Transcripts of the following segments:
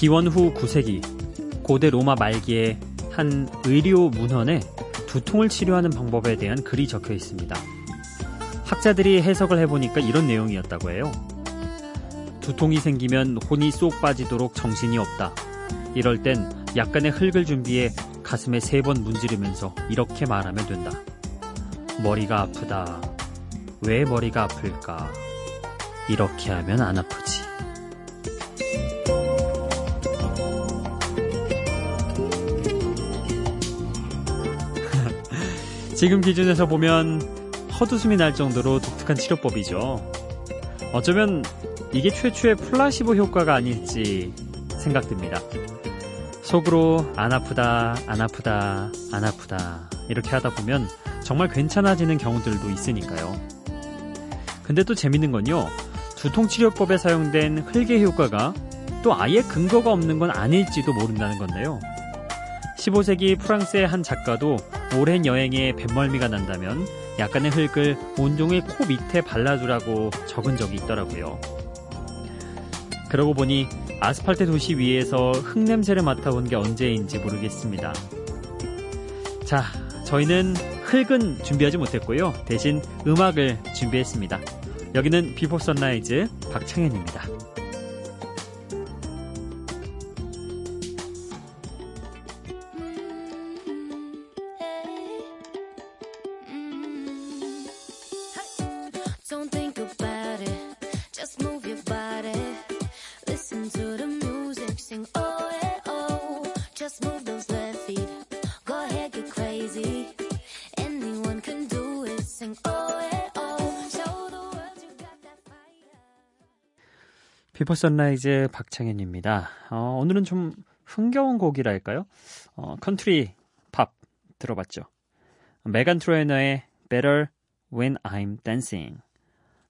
기원 후 9세기 고대 로마 말기에 한 의료 문헌에 두통을 치료하는 방법에 대한 글이 적혀 있습니다. 학자들이 해석을 해보니까 이런 내용이었다고 해요. 두통이 생기면 혼이 쏙 빠지도록 정신이 없다. 이럴 땐 약간의 흙을 준비해 가슴에 세 번 문지르면서 이렇게 말하면 된다. 머리가 아프다. 왜 머리가 아플까? 이렇게 하면 안 아프지. 지금 기준에서 보면 헛웃음이 날 정도로 독특한 치료법이죠. 어쩌면 이게 최초의 플라시보 효과가 아닐지 생각됩니다. 속으로 안 아프다, 안 아프다, 안 아프다 이렇게 하다 보면 정말 괜찮아지는 경우들도 있으니까요. 근데 또 재밌는 건요. 두통치료법에 사용된 흙의 효과가 또 아예 근거가 없는 건 아닐지도 모른다는 건데요. 15세기 프랑스의 한 작가도 오랜 여행에 뱃멀미가 난다면 약간의 흙을 온종일 코 밑에 발라두라고 적은 적이 있더라고요. 그러고 보니 아스팔트 도시 위에서 흙 냄새를 맡아본 게 언제인지 모르겠습니다. 자, 저희는 흙은 준비하지 못했고요. 대신 음악을 준비했습니다. 여기는 Before Sunrise 박창현입니다. Before Sunrise 박창현입니다. 어, 오늘은 좀 흥겨운 곡이랄까요? 어, 컨트리 팝 들어봤죠. 메간 트레이너의 Better When I'm Dancing.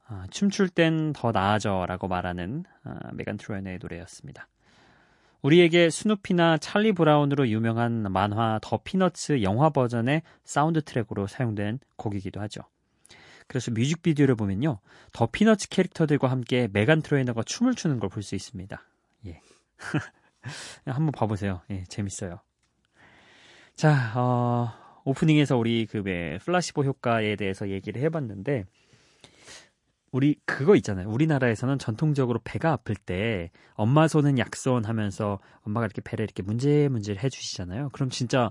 어, 춤출 땐 더 나아져 라고 말하는 어, 메간 트레이너의 노래였습니다. 우리에게 스누피나 찰리 브라운으로 유명한 만화 The Peanuts 영화 버전의 사운드 트랙으로 사용된 곡이기도 하죠. 그래서 뮤직비디오를 보면요. 더 피너츠 캐릭터들과 함께 메간 트레이너가 춤을 추는 걸 볼 수 있습니다. 예. 한번 봐보세요. 예, 재밌어요. 자, 어, 오프닝에서 우리 그 왜 플라시보 효과에 대해서 얘기를 해봤는데, 우리 그거 있잖아요. 우리나라에서는 전통적으로 배가 아플 때 엄마 손은 약손 하면서 엄마가 이렇게 배를 이렇게 문제 문제 해주시잖아요. 그럼 진짜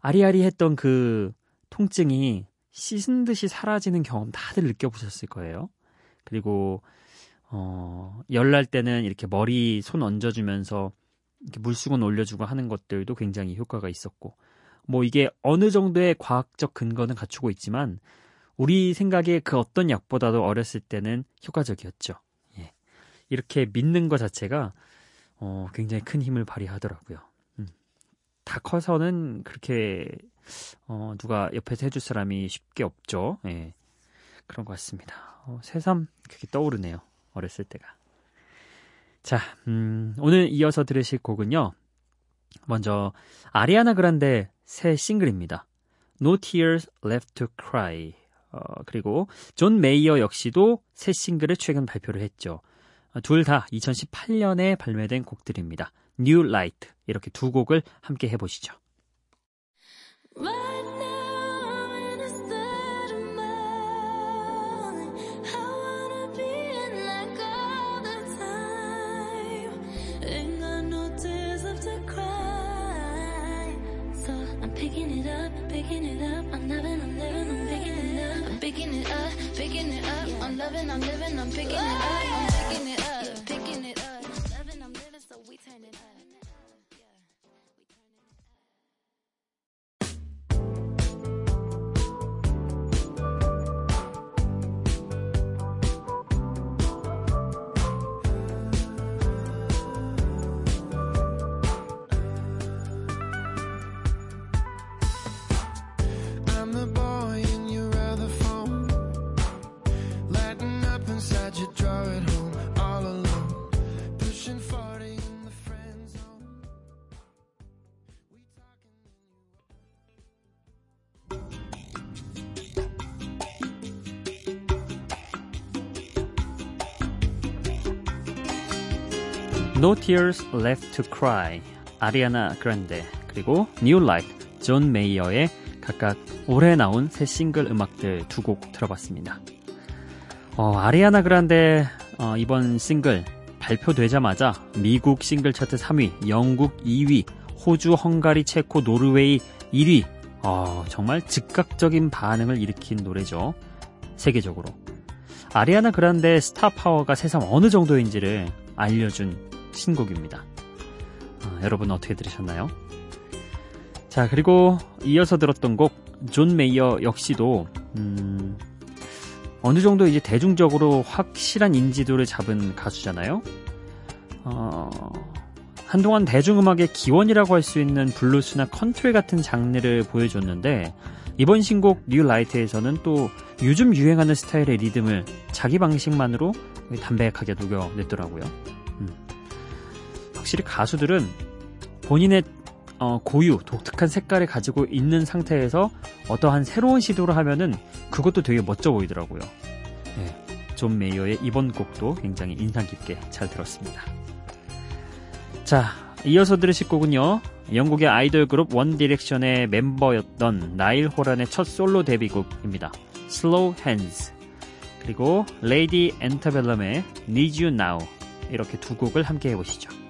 아리아리했던 그 통증이 씻은 듯이 사라지는 경험 다들 느껴보셨을 거예요. 그리고 어, 열날 때는 이렇게 머리 손 얹어주면서 이렇게 물수건 올려주고 하는 것들도 굉장히 효과가 있었고, 뭐 이게 어느 정도의 과학적 근거는 갖추고 있지만, 우리 생각에 그 어떤 약보다도 어렸을 때는 효과적이었죠. 예. 이렇게 믿는 것 자체가 어, 굉장히 큰 힘을 발휘하더라고요. 음. 다 커서는 그렇게 어, 누가 옆에서 해줄 사람이 쉽게 없죠. 예. 그런 것 같습니다. 어, 새삼 그게 떠오르네요. 어렸을 때가. 자, 음, 오늘 이어서 들으실 곡은요. 먼저 아리아나 그란데 새 싱글입니다. No Tears Left to Cry. 어, 그리고 존 메이어 역시도 새 싱글을 최근 발표를 했죠. 어, 둘다 2018년에 발매된 곡들입니다. New Light 이렇게 두 곡을 함께 해보시죠. Loving, I'm living, I'm picking it up, I'm picking it up, No Tears Left to Cry, 아리아나 그란데, 그리고 New Life, 존 메이어의 각각 올해 나온 새 싱글 음악들 두 곡 들어봤습니다. 어, 아리아나 그란데 어, 이번 싱글 발표되자마자 미국 싱글 차트 3위, 영국 2위, 호주, 헝가리, 체코, 노르웨이 1위. 어, 정말 즉각적인 반응을 일으킨 노래죠. 세계적으로. 아리아나 그란데 스타 파워가 새삼 어느 정도인지를 알려준 신곡입니다. 어, 여러분 어떻게 들으셨나요? 자, 그리고 이어서 들었던 곡, 존 메이어 역시도, 음, 어느 정도 이제 대중적으로 확실한 인지도를 잡은 가수잖아요. 어, 한동안 대중음악의 기원이라고 할 수 있는 블루스나 컨트리 같은 장르를 보여줬는데 이번 신곡 New Light에서는 또 요즘 유행하는 스타일의 리듬을 자기 방식만으로 담백하게 녹여냈더라고요. 음. 확실히 가수들은 본인의 어, 고유, 독특한 색깔을 가지고 있는 상태에서 어떠한 새로운 시도를 하면은 그것도 되게 멋져 보이더라고요. 네, 존 메이어의 이번 곡도 굉장히 인상 깊게 잘 들었습니다. 자, 이어서 들으실 곡은요. 영국의 아이돌 그룹 원 디렉션의 멤버였던 나일 호란의 첫 솔로 데뷔곡입니다. Slow Hands 그리고 레이디 앤터벨럼의 Need You Now 이렇게 두 곡을 함께 해보시죠.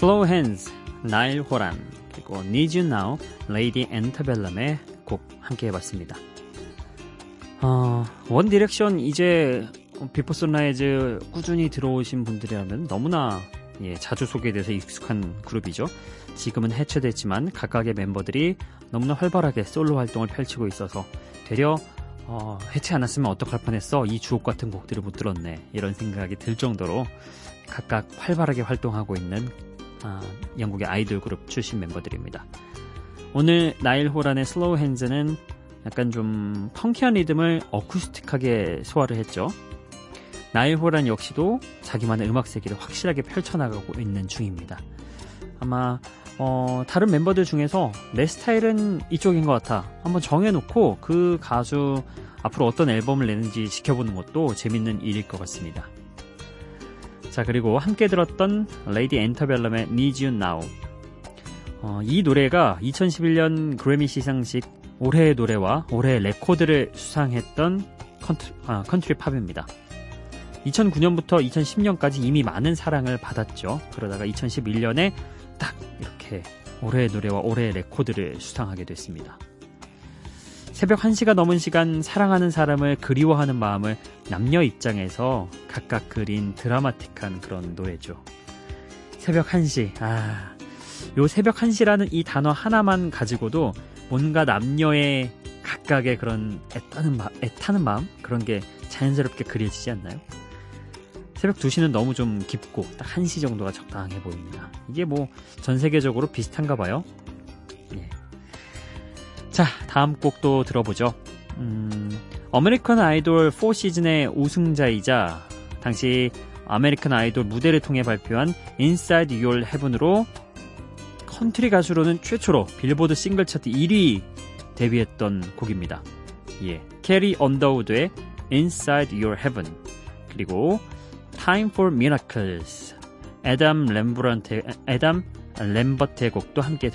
Slow Hands, 나일 호란, 그리고 Need You Now, 레이디 앤터벨럼의 곡 함께 해봤습니다. 어, 원 디렉션 이제 비포 선라이즈 꾸준히 들어오신 분들이라면 너무나 예, 자주 소개돼서 익숙한 그룹이죠. 지금은 해체됐지만 각각의 멤버들이 너무나 활발하게 솔로 활동을 펼치고 있어서 되려 어, 해체 안 했으면 어떡할 뻔했어 이 주옥 같은 곡들을 못 들었네 이런 생각이 들 정도로 각각 활발하게 활동하고 있는 아, 영국의 아이돌 그룹 출신 멤버들입니다. 오늘 나일 호란의 Slow Hands는 약간 좀 펑키한 리듬을 어쿠스틱하게 소화를 했죠. 나일 호란 역시도 자기만의 음악 세계를 확실하게 펼쳐나가고 있는 중입니다. 아마 어, 다른 멤버들 중에서 내 스타일은 이쪽인 것 같아. 한번 정해놓고 그 가수 앞으로 어떤 앨범을 내는지 지켜보는 것도 재밌는 일일 것 같습니다. 자, 그리고 함께 들었던 레이디 앤터벨럼의 Need You Now. 어, 이 노래가 2011년 그래미 시상식 올해의 노래와 올해의 레코드를 수상했던 컨트, 아, 컨트리 팝입니다. 2009년부터 2010년까지 이미 많은 사랑을 받았죠. 그러다가 2011년에 딱 이렇게 올해의 노래와 올해의 레코드를 수상하게 됐습니다. 새벽 1시가 넘은 시간 사랑하는 사람을 그리워하는 마음을 남녀 입장에서 각각 그린 드라마틱한 그런 노래죠. 새벽 1시, 아, 요 새벽 1시라는 이 단어 하나만 가지고도 뭔가 남녀의 각각의 그런 애타는, 마, 애타는 마음? 그런 게 자연스럽게 그려지지 않나요? 새벽 2시는 너무 좀 깊고 딱 1시 정도가 적당해 보입니다. 이게 뭐 전 세계적으로 비슷한가 봐요. 예. 자, 다음 곡도 들어보죠. 음, 아메리칸 아이돌 4 시즌의 우승자이자 당시 아메리칸 아이돌 무대를 통해 발표한 Inside Your Heaven으로 컨트리 가수로는 최초로 빌보드 싱글 차트 1위 데뷔했던 곡입니다. 예, 캐리 언더우드의 Inside Your Heaven 그리고 Time for Miracles 에담 램버트 에담 렘버트의 곡도 함께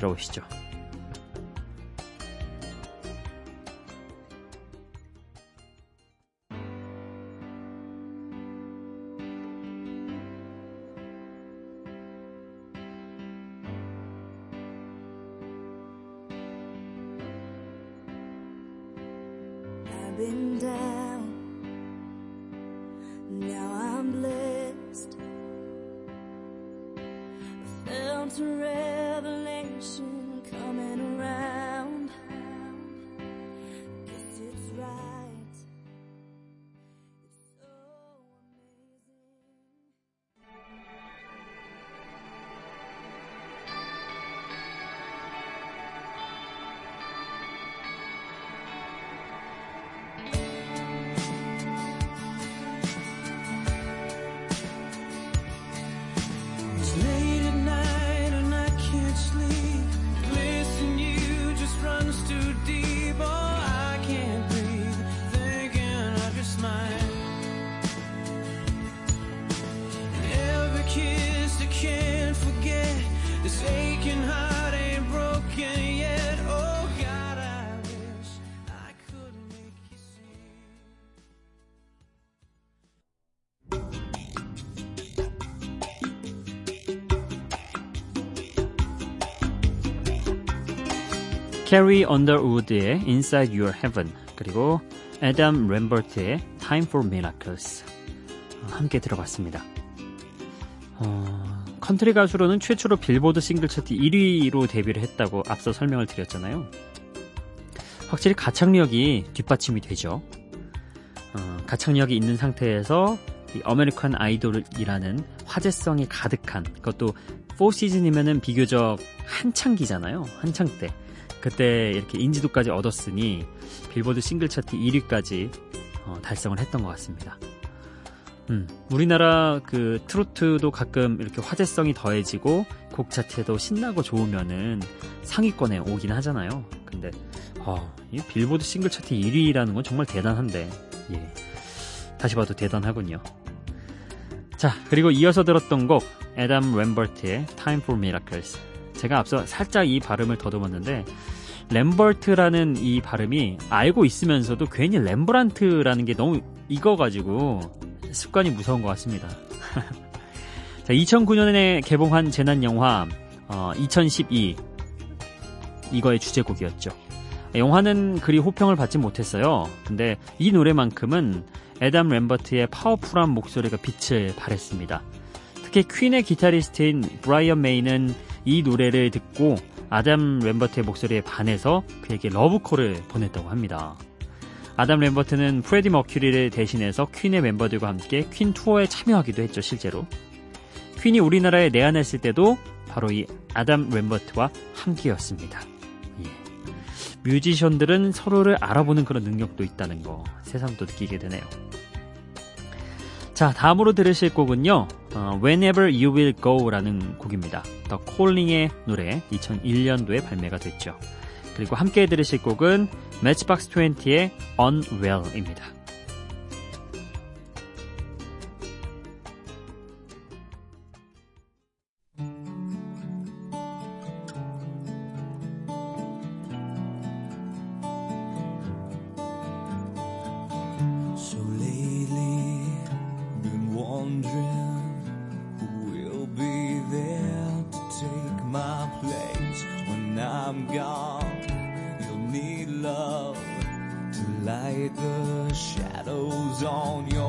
now resurrected. 캐리 언더우드의 Inside Your Heaven 그리고 에담 램버트의 Time for Miracles 어, 함께 들어봤습니다. 어, 컨트리 가수로는 최초로 빌보드 싱글 차트 1위로 데뷔를 했다고 앞서 설명을 드렸잖아요. 확실히 가창력이 뒷받침이 되죠. 어, 가창력이 있는 상태에서 이 어메리칸 아이돌이라는 화제성이 가득한 그것도 4시즌이면은 비교적 한창기잖아요. 한창 때. 그때 이렇게 인지도까지 얻었으니 빌보드 싱글 차트 1위까지 어, 달성을 했던 것 같습니다. 음, 우리나라 그 트로트도 가끔 이렇게 화제성이 더해지고 곡 자체도 신나고 좋으면은 상위권에 오긴 하잖아요. 근데 어, 이 빌보드 싱글 차트 1위라는 건 정말 대단한데 예. 다시 봐도 대단하군요. 자, 그리고 이어서 들었던 곡 에담 램버트의 Time for Miracles. 제가 앞서 살짝 이 발음을 더듬었는데 램버트라는 이 발음이 알고 있으면서도 괜히 렘브란트라는 게 너무 익어가지고 습관이 무서운 것 같습니다. 자, 2009년에 개봉한 재난 영화 어, 2012 이거의 주제곡이었죠. 영화는 그리 호평을 받지 못했어요. 근데 이 노래만큼은 에담 램버트의 파워풀한 목소리가 빛을 발했습니다. 특히 퀸의 기타리스트인 브라이언 메이는 이 노래를 듣고 아담 램버트의 목소리에 반해서 그에게 러브콜을 보냈다고 합니다. 아담 램버트는 프레디 머큐리를 대신해서 퀸의 멤버들과 함께 퀸 투어에 참여하기도 했죠, 실제로. 퀸이 우리나라에 내한했을 때도 바로 이 아담 램버트와 함께였습니다. 예. 뮤지션들은 서로를 알아보는 그런 능력도 있다는 거 새삼 또 느끼게 되네요. 자, 다음으로 들으실 곡은요. 어, Whenever You Will Go라는 곡입니다. 더 콜링의 노래 2001년도에 발매가 됐죠. 그리고 함께 들으실 곡은 매치박스 20의 Unwell입니다. I'm gone. You'll need love to light the shadows on your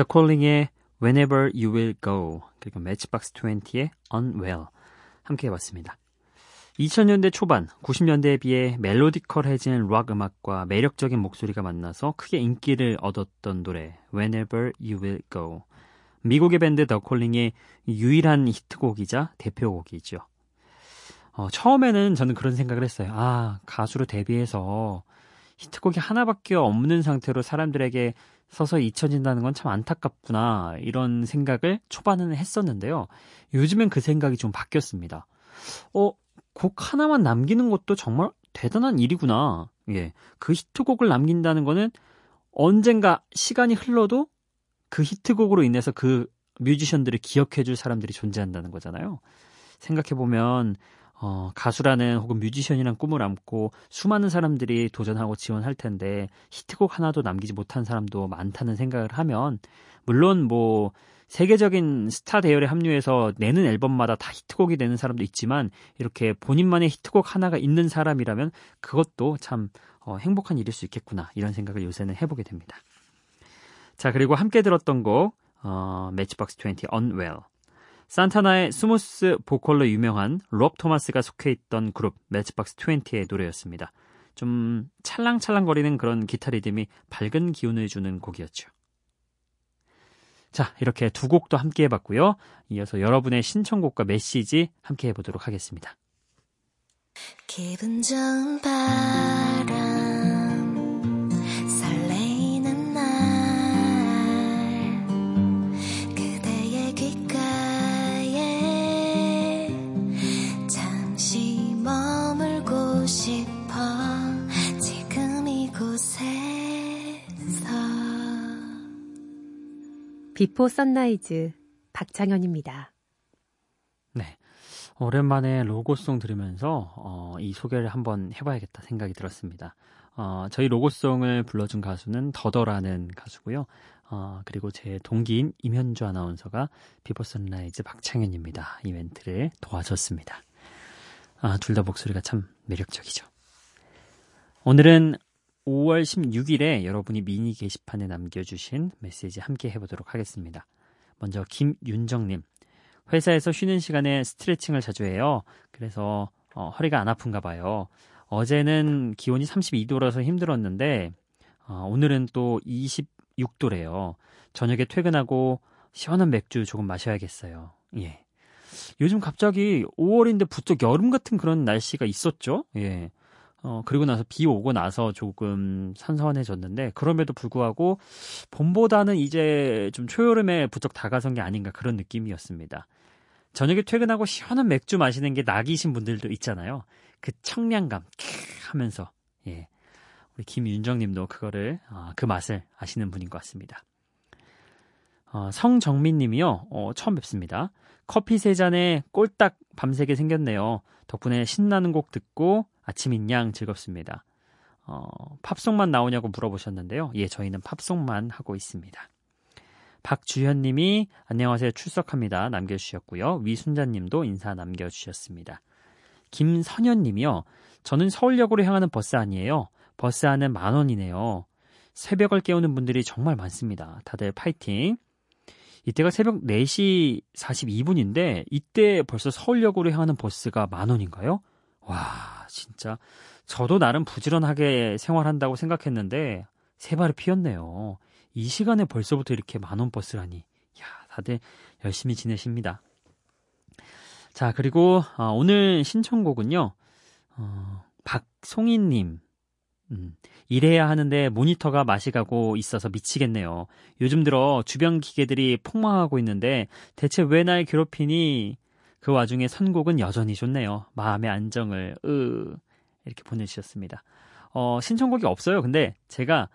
The Calling의 Whenever You Will Go 그리고 매치박스 20의 Unwell 함께 해봤습니다. 2000년대 초반, 90년대에 비해 멜로디컬해진 락 음악과 매력적인 목소리가 만나서 크게 인기를 얻었던 노래 Whenever You Will Go 미국의 밴드 더 콜링의 유일한 히트곡이자 대표곡이죠. 어, 처음에는 저는 그런 생각을 했어요. 아, 가수로 데뷔해서 히트곡이 하나밖에 없는 상태로 사람들에게 서서히 잊혀진다는 건 참 안타깝구나. 이런 생각을 초반에는 했었는데요. 요즘엔 그 생각이 좀 바뀌었습니다. 어, 곡 하나만 남기는 것도 정말 대단한 일이구나. 예. 그 히트곡을 남긴다는 거는 언젠가 시간이 흘러도 그 히트곡으로 인해서 그 뮤지션들을 기억해줄 사람들이 존재한다는 거잖아요. 생각해보면, 어, 가수라는 혹은 뮤지션이란 꿈을 안고 수많은 사람들이 도전하고 지원할 텐데 히트곡 하나도 남기지 못한 사람도 많다는 생각을 하면 물론 뭐 세계적인 스타 대열에 합류해서 내는 앨범마다 다 히트곡이 되는 사람도 있지만 이렇게 본인만의 히트곡 하나가 있는 사람이라면 그것도 참 어, 행복한 일일 수 있겠구나 이런 생각을 요새는 해보게 됩니다. 자 그리고 함께 들었던 곡 어, 매치박스 20 Unwell 산타나의 Smooth 보컬로 유명한 롭 토마스가 속해 있던 그룹 매치박스 20의 노래였습니다. 좀 찰랑찰랑거리는 그런 기타 리듬이 밝은 기운을 주는 곡이었죠. 자, 이렇게 두 곡도 함께 해봤고요. 이어서 여러분의 신청곡과 메시지 함께 해보도록 하겠습니다. 기분 좋은 바람 비포 선라이즈 박창현입니다. 네. 오랜만에 로고송 들으면서 어, 이 소개를 한번 해봐야겠다 생각이 들었습니다. 어, 저희 로고송을 불러준 가수는 더더라는 가수고요. 어, 그리고 제 동기인 임현주 아나운서가 비포 선라이즈 박창현입니다. 이 멘트를 도와줬습니다. 아, 둘 다 목소리가 참 매력적이죠. 오늘은 5월 16일에 여러분이 미니 게시판에 남겨주신 메시지 함께 해보도록 하겠습니다. 먼저 김윤정님. 회사에서 쉬는 시간에 스트레칭을 자주 해요. 그래서 어, 허리가 안 아픈가 봐요. 어제는 기온이 32도라서 힘들었는데 어, 오늘은 또 26도래요. 저녁에 퇴근하고 시원한 맥주 조금 마셔야겠어요. 예. 요즘 갑자기 5월인데 부쩍 여름 같은 그런 날씨가 있었죠. 예. 어, 그리고 나서 비 오고 나서 조금 선선해졌는데, 그럼에도 불구하고, 봄보다는 이제 좀 초여름에 부쩍 다가선 게 아닌가 그런 느낌이었습니다. 저녁에 퇴근하고 시원한 맥주 마시는 게 낙이신 분들도 있잖아요. 그 청량감, 캬 하면서, 예. 우리 김윤정 님도 그거를, 어, 그 맛을 아시는 분인 것 같습니다. 어, 성정민 님이요, 어, 처음 뵙습니다. 커피 세 잔에 꼴딱 밤새게 생겼네요. 덕분에 신나는 곡 듣고 아침인 양 즐겁습니다. 어, 팝송만 나오냐고 물어보셨는데요. 예, 저희는 팝송만 하고 있습니다. 박주현 님이 안녕하세요 출석합니다 남겨주셨고요. 위순자 님도 인사 남겨주셨습니다. 김선현 님이요. 저는 서울역으로 향하는 버스 안이에요. 버스 안은 만원이네요. 새벽을 깨우는 분들이 정말 많습니다. 다들 파이팅. 이때가 새벽 4시 42분인데 이때 벌써 서울역으로 향하는 버스가 만원인가요? 와, 진짜 저도 나름 부지런하게 생활한다고 생각했는데 세 발이 피었네요. 이 시간에 벌써부터 이렇게 만원 버스라니. 야, 다들 열심히 지내십니다. 자, 그리고 어, 오늘 신청곡은요. 어, 박송희님. 음, 일해야 하는데 모니터가 맛이 가고 있어서 미치겠네요. 요즘 들어 주변 기계들이 폭망하고 있는데 대체 왜 날 괴롭히니? 그 와중에 선곡은 여전히 좋네요. 마음의 안정을 으 이렇게 보내주셨습니다. 어, 신청곡이 없어요. 근데 제가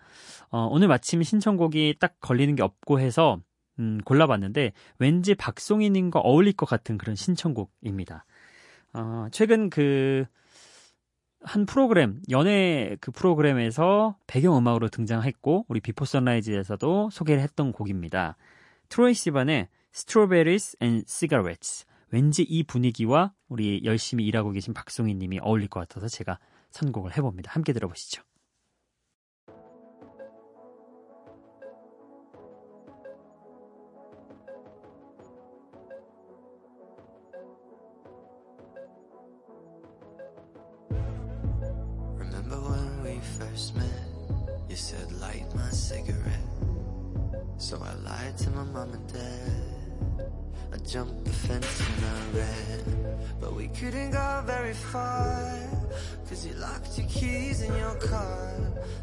어, 오늘 마침 신청곡이 딱 걸리는 게 없고 해서 음, 골라봤는데 왠지 박송희님과 어울릴 것 같은 그런 신청곡입니다. 어, 최근 그 한 프로그램, 연애 그 프로그램에서 배경음악으로 등장했고, 우리 비포 선라이즈에서도 소개를 했던 곡입니다. 트로이 시반의 Strawberries and Cigarettes. 왠지 이 분위기와 우리 열심히 일하고 계신 박송희 님이 어울릴 것 같아서 제가 선곡을 해봅니다. 함께 들어보시죠. So I lied to my mom and dad I jumped the fence and I ran. But we couldn't go very far. Cause you locked your keys in your car.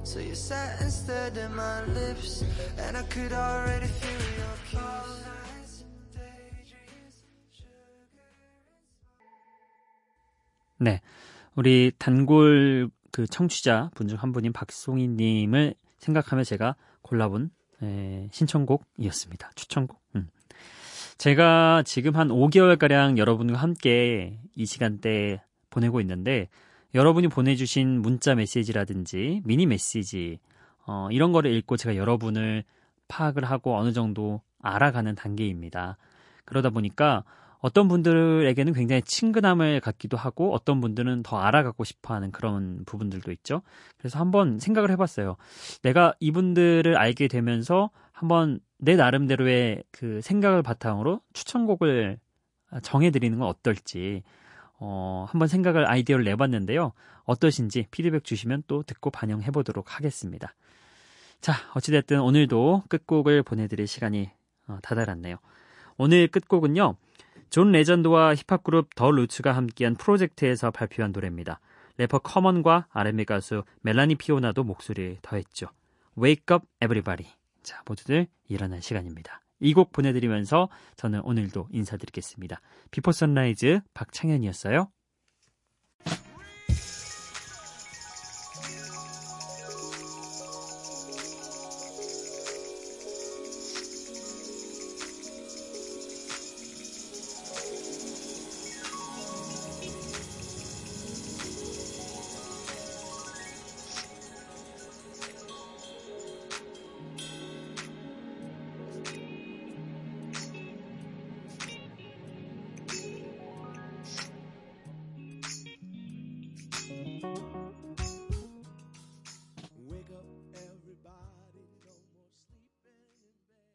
So you sat and stared at my lips. And I could already feel your kiss. 네. 우리 단골 그 청취자 분 중 한 분인 박송희 님을 생각하며 제가 골라본 에, 신청곡이었습니다. 추천곡. 음. 제가 지금 한 5개월가량 여러분과 함께 이 시간대 보내고 있는데 여러분이 보내주신 문자 메시지라든지 미니 메시지 어, 이런 거를 읽고 제가 여러분을 파악을 하고 어느 정도 알아가는 단계입니다. 그러다 보니까 어떤 분들에게는 굉장히 친근함을 갖기도 하고 어떤 분들은 더 알아가고 싶어 하는 그런 부분들도 있죠. 그래서 한번 생각을 해봤어요. 내가 이분들을 알게 되면서 한번 내 나름대로의 그 생각을 바탕으로 추천곡을 정해드리는 건 어떨지 어, 한번 생각을 아이디어를 내봤는데요. 어떠신지 피드백 주시면 또 듣고 반영해 보도록 하겠습니다. 자, 어찌됐든 오늘도 끝곡을 보내드릴 시간이 어, 다다랐네요. 오늘 끝곡은요. 존 레전드와 힙합 그룹 더 루츠가 함께한 프로젝트에서 발표한 노래입니다. 래퍼 커먼과 R&B 가수 멜라니 피오나도 목소리를 더했죠. Wake up everybody. 자, 모두들 일어날 시간입니다. 이 곡 보내드리면서 저는 오늘도 인사드리겠습니다. 비포 선라이즈 박창현이었어요.